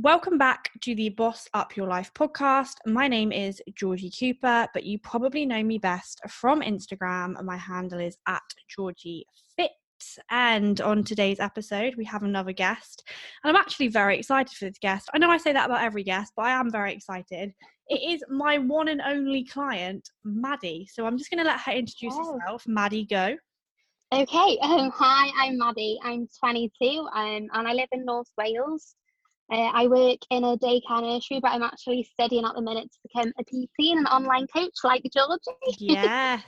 Welcome back to the Boss Up Your Life podcast. My name is Georgie Cooper, but you probably know me best from Instagram. My handle is at Georgie Fit. And on today's episode, we have another guest. And I'm actually very excited for this guest. I know I say that about every guest, but I am very excited. It is my one and only client, Maddie. So I'm just going to let her introduce Oh. herself. Maddie, go. Okay, um, hi, I'm Maddie. I'm 22 um, and I live in North Wales. Uh, I work in a daycare nursery, but I'm actually studying at the minute to become a PT and an online coach like Georgie. Yes.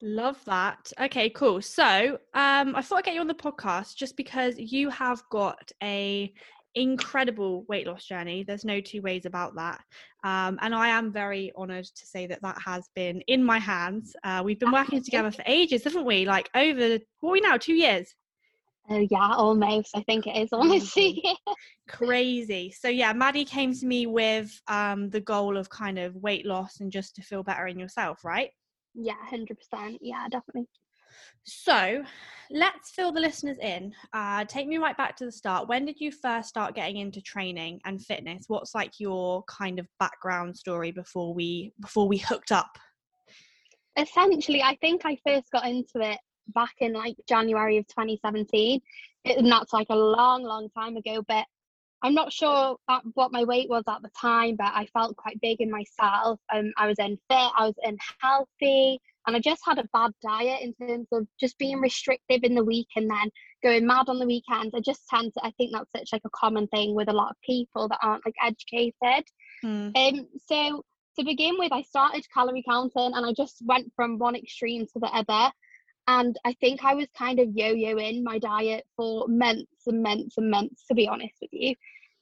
Love that. Okay, cool. So, um, I thought I'd get you on the podcast just because you have got a incredible weight loss journey. There's no two ways about that. Um, and I am very honoured to say that that has been in my hands. Uh, we've been working together for ages, haven't we? Like over what are we now? Two years. Oh, yeah, almost. I think it is almost a year. Crazy. So yeah, Maddie came to me with um, the goal of kind of weight loss and just to feel better in yourself, right? Yeah, 100%. Yeah, definitely. So let's fill the listeners in. Uh, take me right back to the start. When did you first start getting into training and fitness? What's like your kind of background story before we before we hooked up? Essentially, I think I first got into it back in like January of 2017. It, and that's like a long, long time ago, but I'm not sure at what my weight was at the time, but I felt quite big in myself. Um, I was unfit, I was unhealthy, and I just had a bad diet in terms of just being restrictive in the week and then going mad on the weekends. I just tend to, I think that's such like a common thing with a lot of people that aren't like educated. Hmm. Um, so to begin with, I started calorie counting and I just went from one extreme to the other. And I think I was kind of yo-yoing my diet for months and months and months, to be honest with you.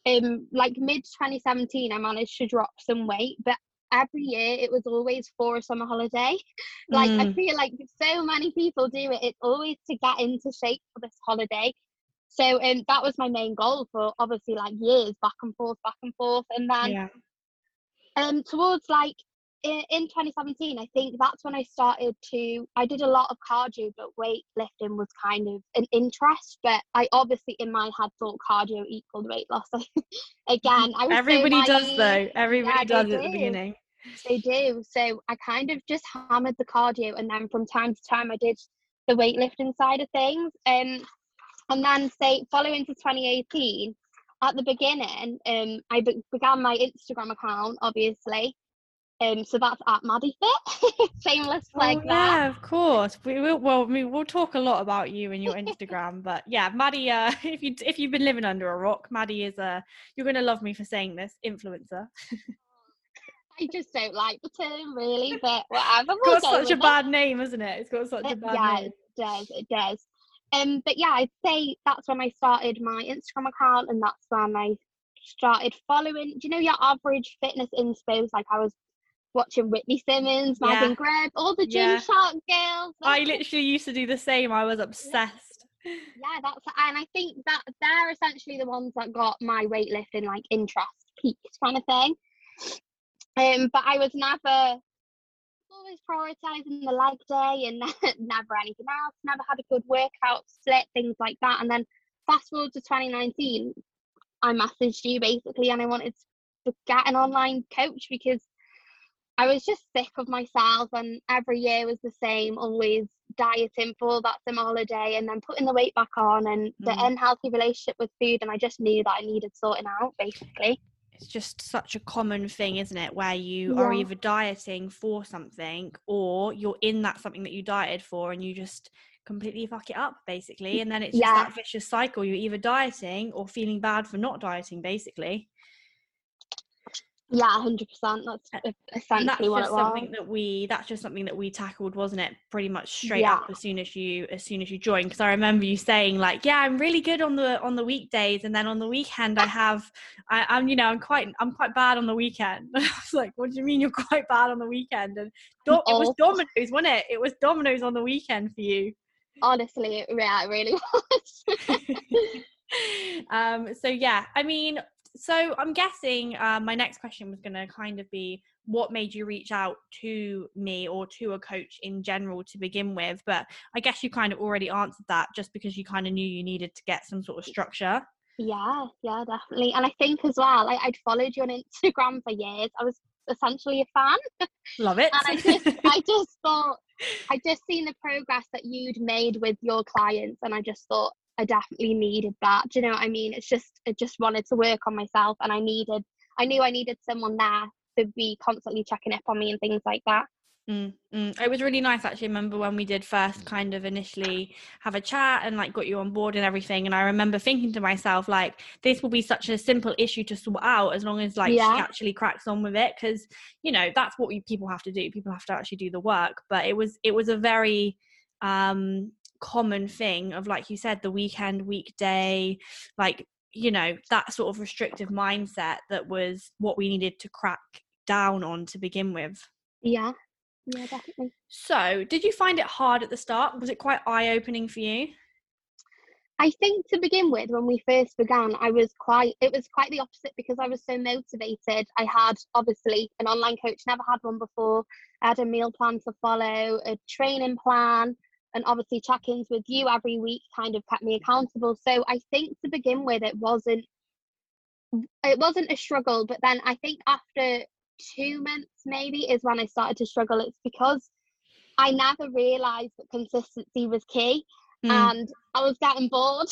Um, like mid 2017, I managed to drop some weight, but every year it was always for a summer holiday. Like I Mm. feel like so many people do it. It's always to get into shape for this holiday. So um, that was my main goal for obviously like years, back and forth, back and forth, and then Yeah. um towards like in, in 2017 i think that's when i started to i did a lot of cardio but weightlifting was kind of an interest but i obviously in my head thought cardio equaled weight loss. Again i was so Everybody does though. Everybody Yeah, does at the beginning. they do. So i kind of just hammered the cardio and then from time to time i did the weightlifting side of things. Um and then say following to 2018 at the beginning um i be- began my instagram account obviously um so that's at maddie fit shameless plug oh, there yeah, of course. We will. Well, I mean, we'll talk a lot about you and your Instagram, but yeah, Maddie. Uh, if you if you've been living under a rock, Maddie is a. You're gonna love me for saying this influencer. i just don't like the term really but whatever It's got such a it. bad name, isn't it? It's got such a bad yeah, name. it does. It does. Um, but yeah, I'd say that's when I started my Instagram account, and that's when I started following. Do you know your average fitness inspos? Like I was watching Whitney Simmons, Yeah. Meggan Grubb, all the Yeah. Gymshark girls. I literally used to do the same. I was obsessed. yeah, that's and I think that they're essentially the ones that got my weightlifting like interest peaked kind of thing. Um, but I was never always prioritizing the leg day and never anything else. Never had a good workout split, things like that. And then fast forward to 2019, I messaged you basically, and I wanted to get an online coach because I was just sick of myself, and every year was the same, always dieting for that summer holiday and then putting the weight back on and the Mm. unhealthy relationship with food. And I just knew that I needed sorting out basically. It's just such a common thing, isn't it? Where you are either dieting for something or you're in that something that you dieted for and you just completely fuck it up, basically. And then it's just Yeah. that vicious cycle. You're either dieting or feeling bad for not dieting, basically. Yeah, hundred percent. That's e- and that's essentially what just it was. something that we that's just something that we tackled wasn't it pretty much straight Yeah. up as soon as you as soon as you joined because i remember you saying like yeah i'm really good on the on the weekdays and then on the weekend i have I, i'm you know i'm quite i'm quite bad on the weekend i was like what do you mean you're quite bad on the weekend and it was Domino's wasn't it it was Domino's on the weekend for you Honestly, yeah, it really was. um so yeah i mean so i'm guessing uh, my next question was going to kind of be what made you reach out to me or to a coach in general to begin with but i guess you kind of already answered that just because you kind of knew you needed to get some sort of structure Yeah, yeah, definitely. And I think as well, I, I'd followed you on Instagram for years. I was essentially a fan. Love it. and I just I just thought I just seen the progress that you'd made with your clients and I just thought I definitely needed that. Do you know what I mean? It's just I just wanted to work on myself and I needed I knew I needed someone there to be constantly checking up on me and things like that. Mm, mm. It was really nice actually. I remember when we did first kind of initially have a chat and like got you on board and everything. And I remember thinking to myself, like, this will be such a simple issue to sort out as long as like yeah. she actually cracks on with it. Cause, you know, that's what we, people have to do. People have to actually do the work. But it was, it was a very, um, common thing of like you said the weekend weekday like you know that sort of restrictive mindset that was what we needed to crack down on to begin with yeah yeah, definitely. So, did you find it hard at the start? Was it quite eye opening for you? I think to begin with, when we first began, I was quite, it was quite the opposite because I was so motivated. I had obviously an online coach, never had one before. I had a meal plan to follow, a training plan, and obviously check ins with you every week kind of kept me accountable. So I think to begin with, it wasn't. It wasn't a struggle, but then I think after two months maybe is when I started to struggle. It's because I never realised that consistency was key. Mm. And I was getting bored.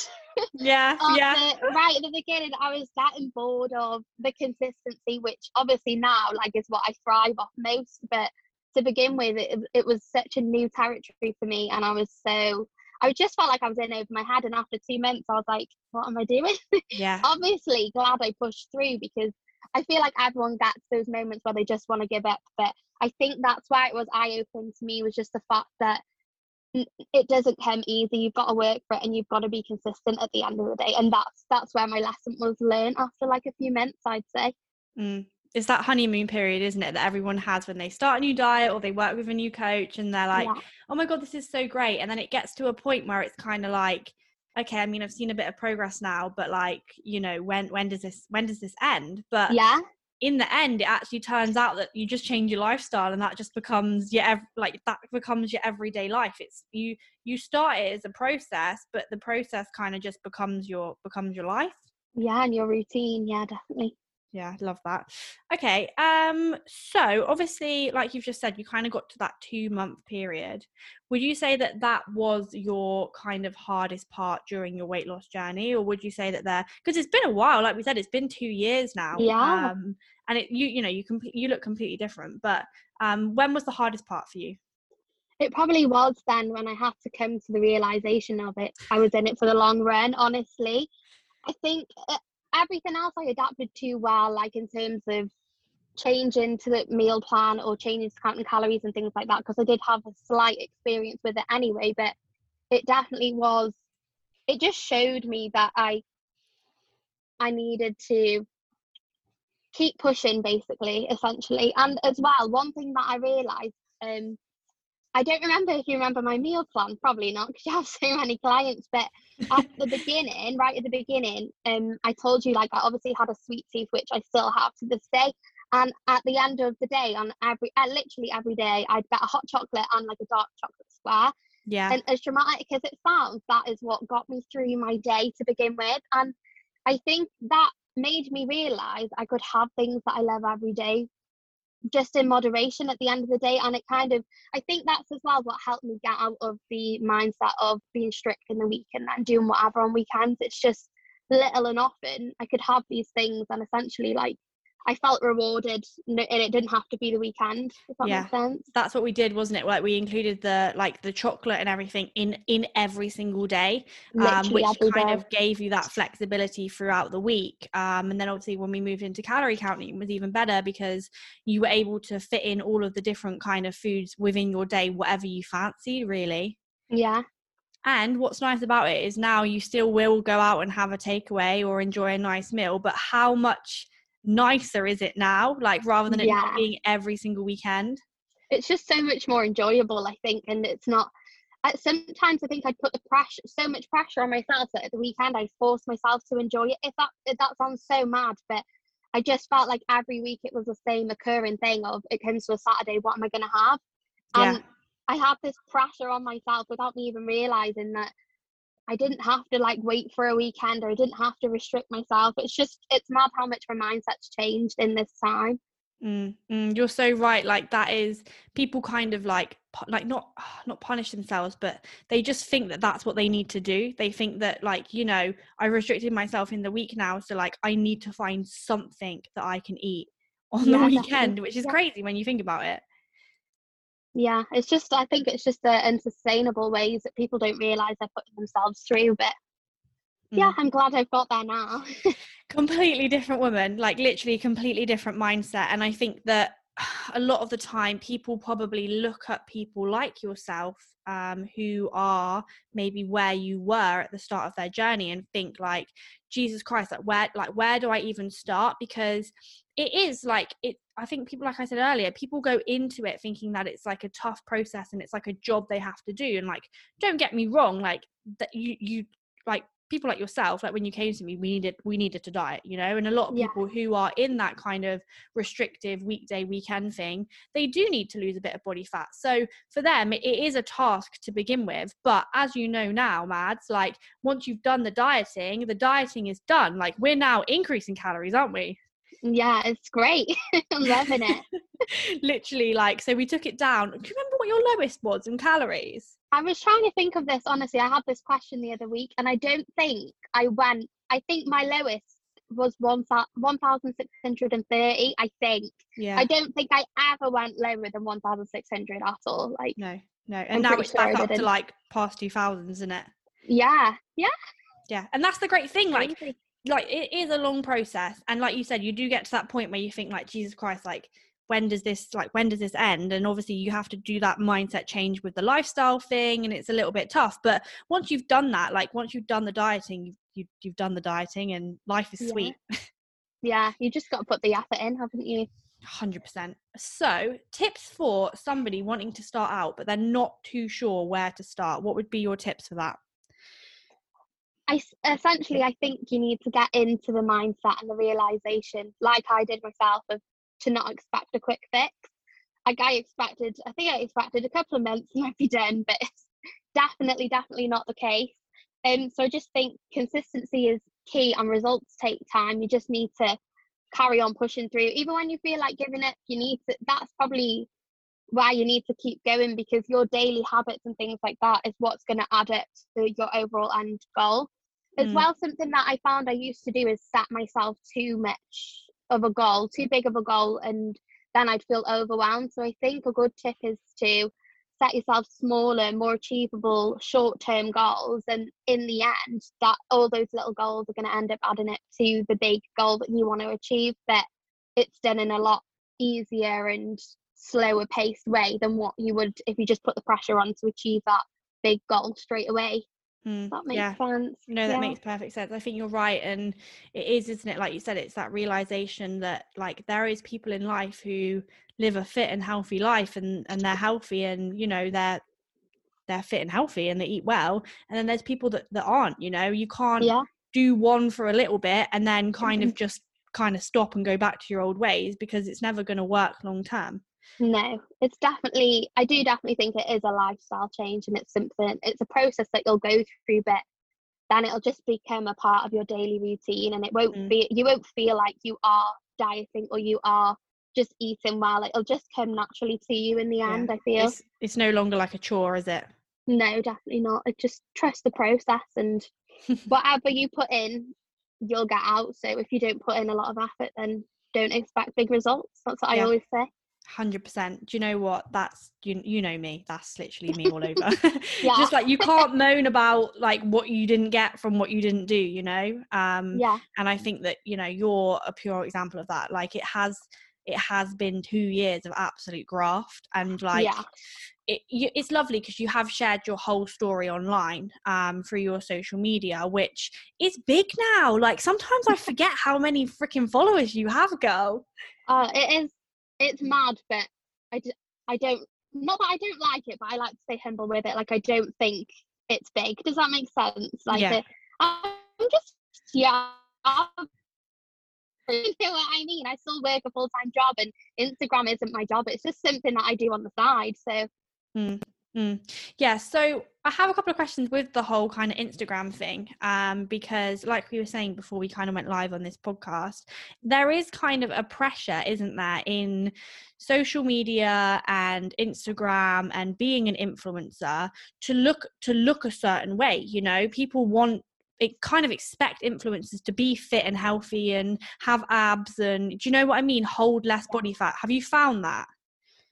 Yeah, yeah. The, right at the beginning, I was getting bored of the consistency, which obviously now, like, is what I thrive off most. But to begin with, it, it was such a new territory for me, and I was so I just felt like I was in over my head. And after two months, I was like, what am I doing? Yeah. Obviously, glad I pushed through because I feel like everyone gets those moments where they just want to give up. But I think that's why it was eye opening to me was just the fact that it doesn't come easy. You've got to work for it and you've got to be consistent at the end of the day. And that's that's where my lesson was learned after like a few months, I'd say. Mm. It's that honeymoon period, isn't it, that everyone has when they start a new diet or they work with a new coach and they're like, yeah. oh my God, this is so great. And then it gets to a point where it's kind of like, okay i mean i've seen a bit of progress now but like you know when when does this when does this end? But yeah. in the end it actually turns out that you just change your lifestyle and that just becomes your ev- like that becomes your everyday life. It's you you start it as a process but the process kind of just becomes your becomes your life. Yeah and your routine. Yeah definitely yeah love that. Okay um so obviously like you've just said you kind of got to that two month period. Would you say that that was your kind of hardest part during your weight loss journey or would you say that there because it's been a while like we said it's been two years now yeah. um and it you you know you can you look completely different but um when was the hardest part for you? It probably was then when i had to come to the realization of it i was in it for the long run honestly. I think uh, everything else I adapted to well, like in terms of changing to the meal plan or changing to counting calories and things like that, because I did have a slight experience with it anyway, but it definitely was it just showed me that I I needed to keep pushing basically, essentially. And as well, one thing that I realized, um, I don't remember if you remember my meal plan, probably not because you have so many clients. But at the beginning, right at the beginning, um, I told you like I obviously had a sweet tooth, which I still have to this day. And at the end of the day, on every, uh, literally every day, I'd get a hot chocolate and like a dark chocolate square. Yeah. And as dramatic as it sounds, that is what got me through my day to begin with. And I think that made me realize I could have things that I love every day just in moderation at the end of the day and it kind of i think that's as well what helped me get out of the mindset of being strict in the week and doing whatever on weekends. It's just little and often i could have these things and essentially like I felt rewarded and it didn't have to be the weekend, if that yeah, makes sense. That's what we did, wasn't it? Like we included the like the chocolate and everything in in every single day. Um, which kind day. of gave you that flexibility throughout the week. Um, and then obviously when we moved into calorie counting it was even better because you were able to fit in all of the different kind of foods within your day, whatever you fancied, really. Yeah. And what's nice about it is now you still will go out and have a takeaway or enjoy a nice meal, but how much nicer is it now like rather than it yeah. not being every single weekend it's just so much more enjoyable i think and it's not at sometimes i think i put the pressure so much pressure on myself that at the weekend i force myself to enjoy it if that if that sounds so mad but i just felt like every week it was the same occurring thing of it comes to a saturday what am i going to have and yeah. i had this pressure on myself without me even realizing that I didn't have to like wait for a weekend or I didn't have to restrict myself. It's just it's mad how much my mindset's changed in this time. Mm, mm, you're so right. Like that is people kind of like like not not punish themselves, but they just think that that's what they need to do. They think that like you know I restricted myself in the week now, so like I need to find something that I can eat on yeah, the weekend, definitely. which is yeah. crazy when you think about it. Yeah, it's just I think it's just the unsustainable ways that people don't realize they're putting themselves through, but yeah, mm. I'm glad I've got there now. completely different woman, like literally completely different mindset. And I think that a lot of the time people probably look at people like yourself um, who are maybe where you were at the start of their journey and think like jesus christ like where like where do i even start because it is like it i think people like i said earlier people go into it thinking that it's like a tough process and it's like a job they have to do and like don't get me wrong like that you you like people like yourself like when you came to me we needed we needed to diet you know and a lot of yeah. people who are in that kind of restrictive weekday weekend thing they do need to lose a bit of body fat. So for them it, it is a task to begin with but as you know now mads like once you've done the dieting the dieting is done. Like we're now increasing calories aren't we yeah, it's great. I'm loving it. Literally, like, so we took it down. Do you remember what your lowest was in calories? I was trying to think of this, honestly. I had this question the other week, and I don't think I went, I think my lowest was 1,630, I think. Yeah. I don't think I ever went lower than 1,600 at all. Like, no, no. And I'm now it's back up to like past 2,000s, isn't it? Yeah, yeah. Yeah. And that's the great thing. Like, like it is a long process and like you said you do get to that point where you think like jesus christ like when does this like when does this end? And obviously you have to do that mindset change with the lifestyle thing and it's a little bit tough but once you've done that like once you've done the dieting you've you've, you've done the dieting and life is yeah. sweet. Yeah you just got to put the effort in haven't you? 100% so tips for somebody wanting to start out but they're not too sure where to start. What would be your tips for that I essentially I think you need to get into the mindset and the realization, like I did myself, of to not expect a quick fix. Like I expected, I think I expected a couple of months and I'd be done, but it's definitely, definitely not the case. Um, so I just think consistency is key and results take time. You just need to carry on pushing through. Even when you feel like giving up, you need to that's probably why you need to keep going because your daily habits and things like that is what's going to add up to your overall end goal. As mm. well, something that I found I used to do is set myself too much of a goal, too big of a goal, and then I'd feel overwhelmed. So I think a good tip is to set yourself smaller, more achievable short term goals. And in the end, that all those little goals are going to end up adding up to the big goal that you want to achieve. But it's done in a lot easier and slower paced way than what you would if you just put the pressure on to achieve that big goal straight away. Mm, that makes yeah. sense. No, that yeah. makes perfect sense. I think you're right. And it is, isn't it? Like you said, it's that realization that like there is people in life who live a fit and healthy life and, and they're healthy and, you know, they're they're fit and healthy and they eat well. And then there's people that, that aren't, you know, you can't yeah. do one for a little bit and then kind mm-hmm. of just kind of stop and go back to your old ways because it's never going to work long term. No, it's definitely, I do definitely think it is a lifestyle change and it's something, it's a process that you'll go through, but then it'll just become a part of your daily routine and it won't mm. be, you won't feel like you are dieting or you are just eating well. It'll just come naturally to you in the end, I feel. It's, it's no longer like a chore, is it? No, definitely not. I just trust the process and whatever you put in, you'll get out. So if you don't put in a lot of effort, then don't expect big results. That's what yeah. I always say. Hundred percent. Do you know what? That's you. You know me. That's literally me all over. yeah. Just like you can't moan about like what you didn't get from what you didn't do. You know. Um, yeah. And I think that you know you're a pure example of that. Like it has, it has been two years of absolute graft, and like yeah. it, it's lovely because you have shared your whole story online um, through your social media, which is big now. Like sometimes I forget how many freaking followers you have, girl. Uh, it is it's mad, but I, d- I don't, not that I don't like it, but I like to stay humble with it. Like, I don't think it's big. Does that make sense? Like, yeah. It, I'm just, yeah. you know what I mean? I still work a full time job, and Instagram isn't my job. It's just something that I do on the side. So, mm. Mm. Yeah, so I have a couple of questions with the whole kind of Instagram thing, um, because like we were saying before we kind of went live on this podcast, there is kind of a pressure, isn't there, in social media and Instagram and being an influencer to look to look a certain way. You know, people want it kind of expect influencers to be fit and healthy and have abs and do you know what I mean? Hold less body fat. Have you found that?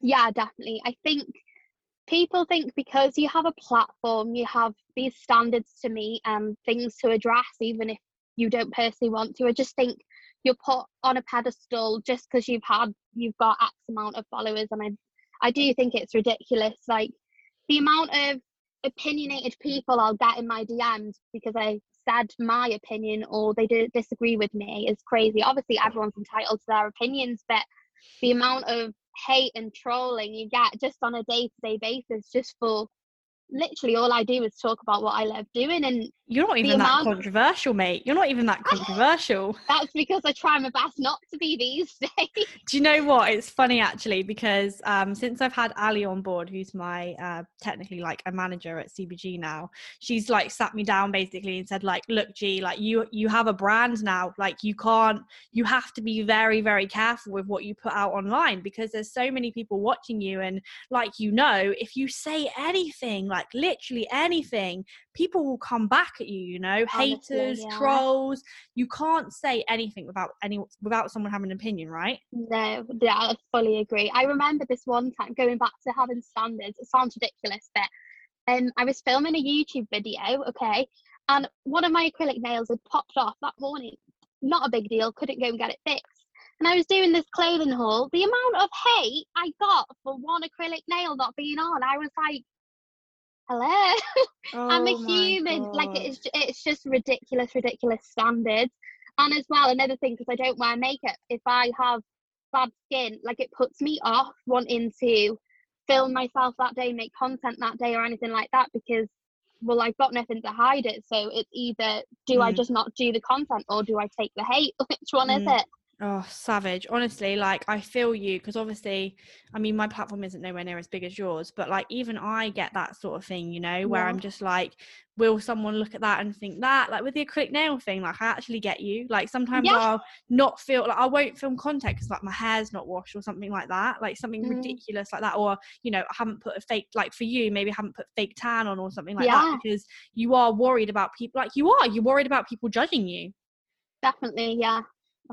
Yeah, definitely. I think people think because you have a platform, you have these standards to meet and things to address, even if you don't personally want to. I just think you're put on a pedestal just because you've had you've got X amount of followers, and I I do think it's ridiculous. Like the amount of opinionated people I'll get in my DMs because I said my opinion or they did disagree with me is crazy. Obviously, everyone's entitled to their opinions, but the amount of hate and trolling you get just on a day to day basis just for literally all I do is talk about what I love doing. And you're not even that controversial, mate. You're not even that controversial. That's because I try my best not to be these days. Do you know what? It's funny actually because um, since I've had Ali on board, who's my uh, technically like a manager at CBG now, she's like sat me down basically and said like, look, G, like you you have a brand now. Like you can't, you have to be very very careful with what you put out online because there's so many people watching you, and like you know, if you say anything like literally anything, people will come back at you you know? Honestly, haters yeah. trolls you can't say anything without any without someone having an opinion right? No yeah i fully agree. I remember this one time going back to having standards it sounds ridiculous but um i was filming a youtube video okay? And one of my acrylic nails had popped off that morning. Not a big deal couldn't go and get it fixed. And I was doing this clothing haul, the amount of hate I got for one acrylic nail not being on, I was like, hello oh i'm a human God. like it's it's just ridiculous ridiculous standards and as well another thing because i don't wear makeup if i have bad skin like it puts me off wanting to film myself that day make content that day or anything like that because well i've got nothing to hide it so it's either do mm. i just not do the content or do i take the hate which one mm. is it Oh, savage. Honestly, like I feel you because obviously, I mean, my platform isn't nowhere near as big as yours, but like even I get that sort of thing, you know, where yeah. I'm just like, will someone look at that and think that? Like with the acrylic nail thing, like I actually get you. Like sometimes yeah. I'll not feel like I won't film content because like my hair's not washed or something like that, like something mm. ridiculous like that, or you know, I haven't put a fake like for you, maybe I haven't put fake tan on or something like yeah. that because you are worried about people. Like you are, you're worried about people judging you. Definitely, yeah.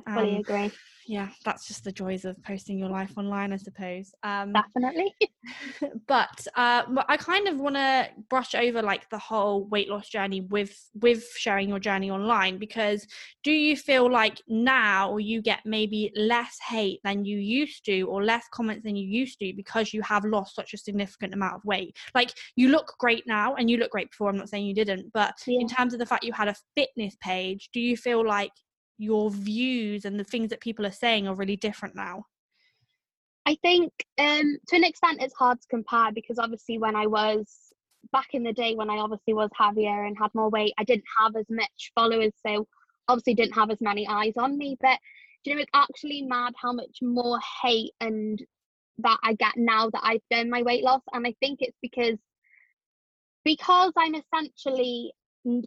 I fully um, agree. Yeah, that's just the joys of posting your life online, I suppose. Um, Definitely. but uh, I kind of want to brush over like the whole weight loss journey with with sharing your journey online because do you feel like now you get maybe less hate than you used to or less comments than you used to because you have lost such a significant amount of weight? Like you look great now and you look great before. I'm not saying you didn't, but yeah. in terms of the fact you had a fitness page, do you feel like your views and the things that people are saying are really different now? I think um, to an extent it's hard to compare because obviously when I was back in the day when I obviously was heavier and had more weight, I didn't have as much followers, so obviously didn't have as many eyes on me. But you know, it's actually mad how much more hate and that I get now that I've done my weight loss, and I think it's because because I'm essentially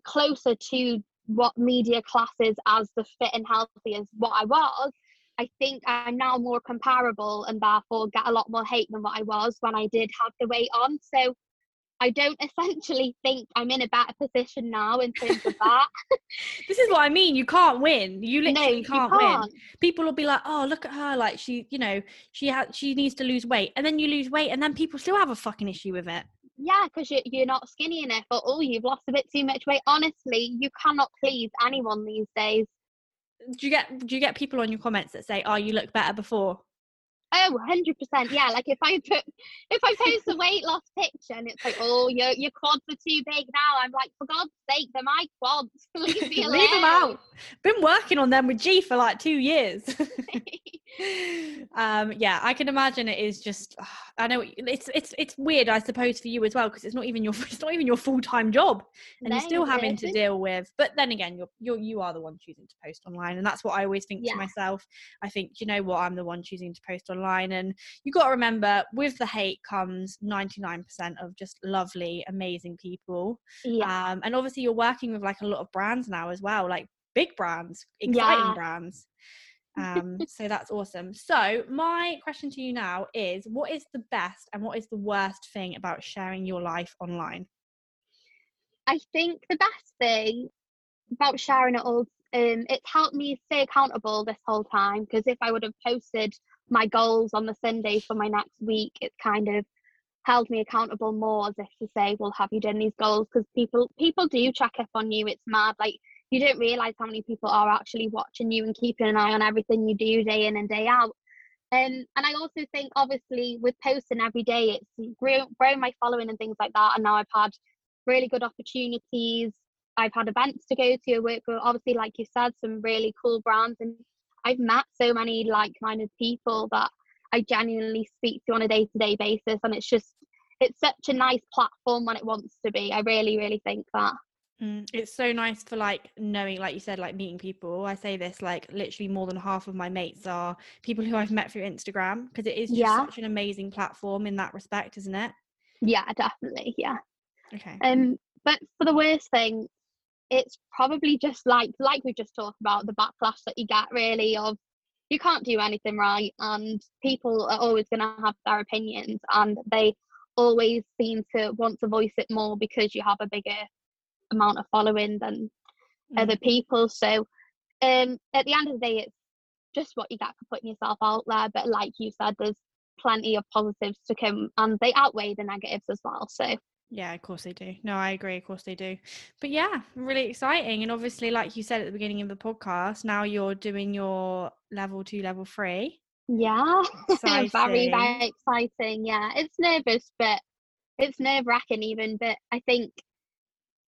closer to what media classes as the fit and healthy as what I was, I think I'm now more comparable and therefore get a lot more hate than what I was when I did have the weight on. So I don't essentially think I'm in a better position now in terms of that. this is what I mean. You can't win. You literally no, can't, you can't, win. People will be like, "Oh, look at her! Like she, you know, she has, she needs to lose weight," and then you lose weight, and then people still have a fucking issue with it yeah, because you, you're not skinny enough, or oh, you've lost a bit too much weight. Honestly, you cannot please anyone these days. Do you get do you get people on your comments that say, "Oh, you look better before"? Oh, 100%. Yeah, like if I put if I post a weight loss picture and it's like, "Oh, your your quads are too big now." I'm like, "For God's sake, they're my quads. Leave me alone." Leave them out. Been working on them with G for like 2 years. um yeah i can imagine it is just i know it's it's it's weird i suppose for you as well because it's not even your it's not even your full-time job and No, you're still having to deal with but then again you're you're you are the one choosing to post online and that's what i always think Yeah. to myself i think you know what i'm the one choosing to post online and you got to remember with the hate comes 99% of just lovely amazing people Yeah. um and obviously you're working with like a lot of brands now as well like big brands exciting Yeah. brands um so that's awesome so my question to you now is what is the best and what is the worst thing about sharing your life online I think the best thing about sharing it all, um, it's helped me stay accountable this whole time because if I would have posted my goals on the Sunday for my next week, it's kind of held me accountable more as if to say, well, have you done these goals? Because people people do check up on you. It's mad. Like you don't realize how many people are actually watching you and keeping an eye on everything you do day in and day out. Um, and I also think, obviously, with posting every day, it's grown, my following and things like that. And now I've had really good opportunities. I've had events to go to. Work with, obviously, like you said, some really cool brands. And I've met so many like minded people that I genuinely speak to on a day to day basis. And it's just, it's such a nice platform when it wants to be. I really, really think that. Mm, it's so nice for like knowing like you said like meeting people i say this like literally more than half of my mates are people who i've met through instagram because it is just Yeah. such an amazing platform in that respect isn't it Yeah, definitely. Yeah. okay Um, but for the worst thing, it's probably just like like we just talked about the backlash that you get really of you can't do anything right and people are always going to have their opinions and they always seem to want to voice it more because you have a bigger amount of following than Mm. other people so um at the end of the day it's just what you get for putting yourself out there but like you said there's plenty of positives to come and they outweigh the negatives as well so Yeah, of course they do. No, I agree. Of course they do. But yeah, really exciting. And obviously, like you said at the beginning of the podcast, now you're doing your level two, level three. Yeah, very, very exciting. Yeah, it's nervous, but it's nerve wracking even. But I think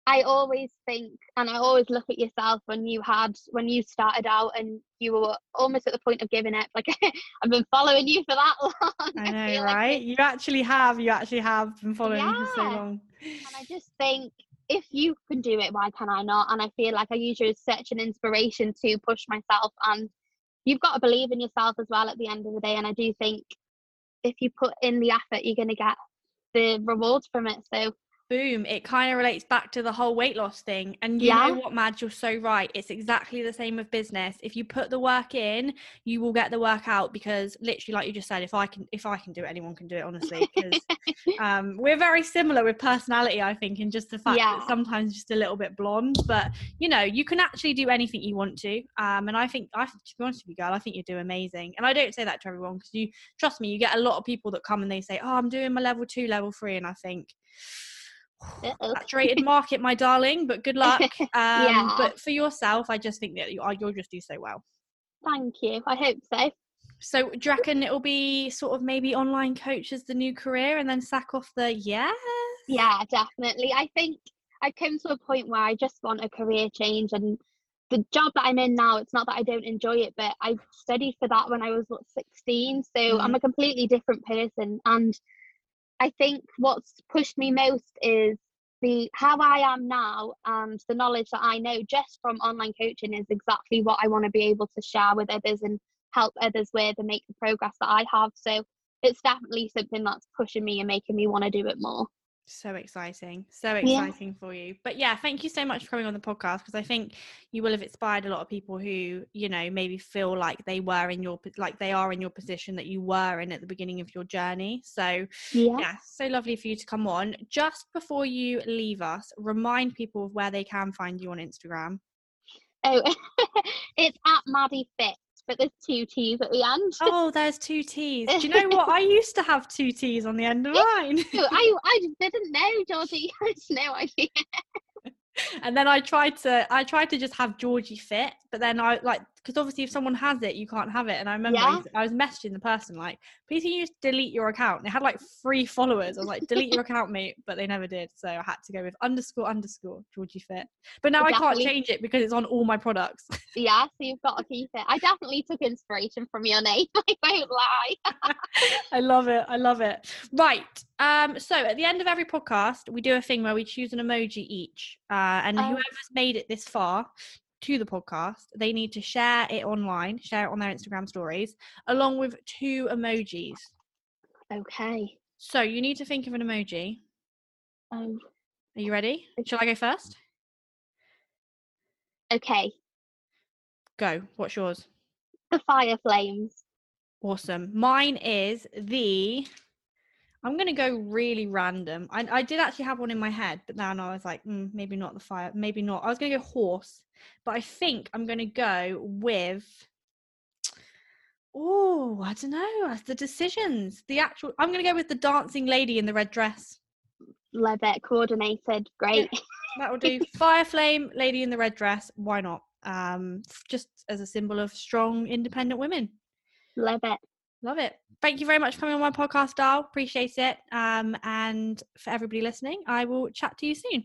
I always think, and I always look at yourself when you had, when you started out and you were almost at the point of giving up. Like, I've been following you for that long. I know, like right? it- You actually have. You actually have been following me for so long. and I just think if you can do it, why can I not? And I feel like I use you as such an inspiration to push myself. And you've got to believe in yourself as well at the end of the day. And I do think if you put in the effort, you're going to get the rewards from it. So Boom. It kind of relates back to the whole weight loss thing. And you know Yeah. what, Madge? You're so right. It's exactly the same with business. If you put the work in, you will get the work out because literally, like you just said, if I can if I can do it, anyone can do it, honestly. Because um, we're very similar with personality, I think, and just the fact Yeah. that sometimes just a little bit blonde. But you know, you can actually do anything you want to. Um, and I think, I to be honest with you, girl, I think you do amazing. And I don't say that to everyone because you trust me, you get a lot of people that come and they say, "Oh, I'm doing my level two, level three, and I think. Uh-oh. Saturated market, my darling, but good luck. Um, Yeah. But for yourself, I just think that you are, you'll just do so well. thank you. I hope so. So, do you reckon it'll be sort of maybe online coach as the new career and then sack off the yeah? Yeah, definitely. I think I've come to a point where I just want a career change and the job that I'm in now, it's not that I don't enjoy it, but I studied for that when I was what, 16. So I'm a completely different person. And I think what's pushed me most is the how I am now and the knowledge that I know just from online coaching is exactly what I want to be able to share with others and help others with and make the progress that I have. So it's definitely something that's pushing me and making me want to do it more. So exciting. So Yeah. exciting for you. But yeah, thank you so much for coming on the podcast because I think you will have inspired a lot of people who, you know, maybe feel like they were in your like they are in your position that you were in at the beginning of your journey. So Yeah. yeah, so lovely for you to come on. Just before you leave us, remind people of where they can find you on Instagram. Oh, it's at Maddie Fit, but there's two T's at the end. Oh, there's two T's. Do you know what? I used to have two T's on the end of mine. I I just didn't know, Georgie. I had no idea. and then I tried to I tried to just have Georgie fit, but then I like because obviously if someone has it, you can't have it. And I remember I, Yeah. was, I was messaging the person like, please can you just delete your account? And they had like three followers. I was like, delete your account, mate, but they never did. So I had to go with underscore underscore Georgie Fit. But now I can't change it because it's on all my products. Yeah, so you've got to keep it. I definitely took inspiration from your name. I won't lie. I love it. I love it. Right. Um, so at the end of every podcast, we do a thing where we choose an emoji each. Uh, and Oh. whoever's made it this far to the podcast, they need to share it online, share it on their Instagram stories, along with two emojis. Okay. So you need to think of an emoji. Um. Are you ready? Shall I go first? Okay. Go. What's yours? The fire flames. Awesome. Mine is the. I'm gonna go really random. I, I did actually have one in my head, but now I was like, mm, maybe not the fire, maybe not. I was gonna go horse, but I think I'm gonna go with. Oh, I don't know. That's the decisions. The actual. I'm gonna go with the dancing lady in the red dress. Love it. Coordinated. Great. That will do. Fire flame lady in the red dress. Why not? Um, just as a symbol of strong, independent women. Love it. Love it. Thank you very much for coming on my podcast, Dal. Appreciate it. Um, and for everybody listening, I will chat to you soon.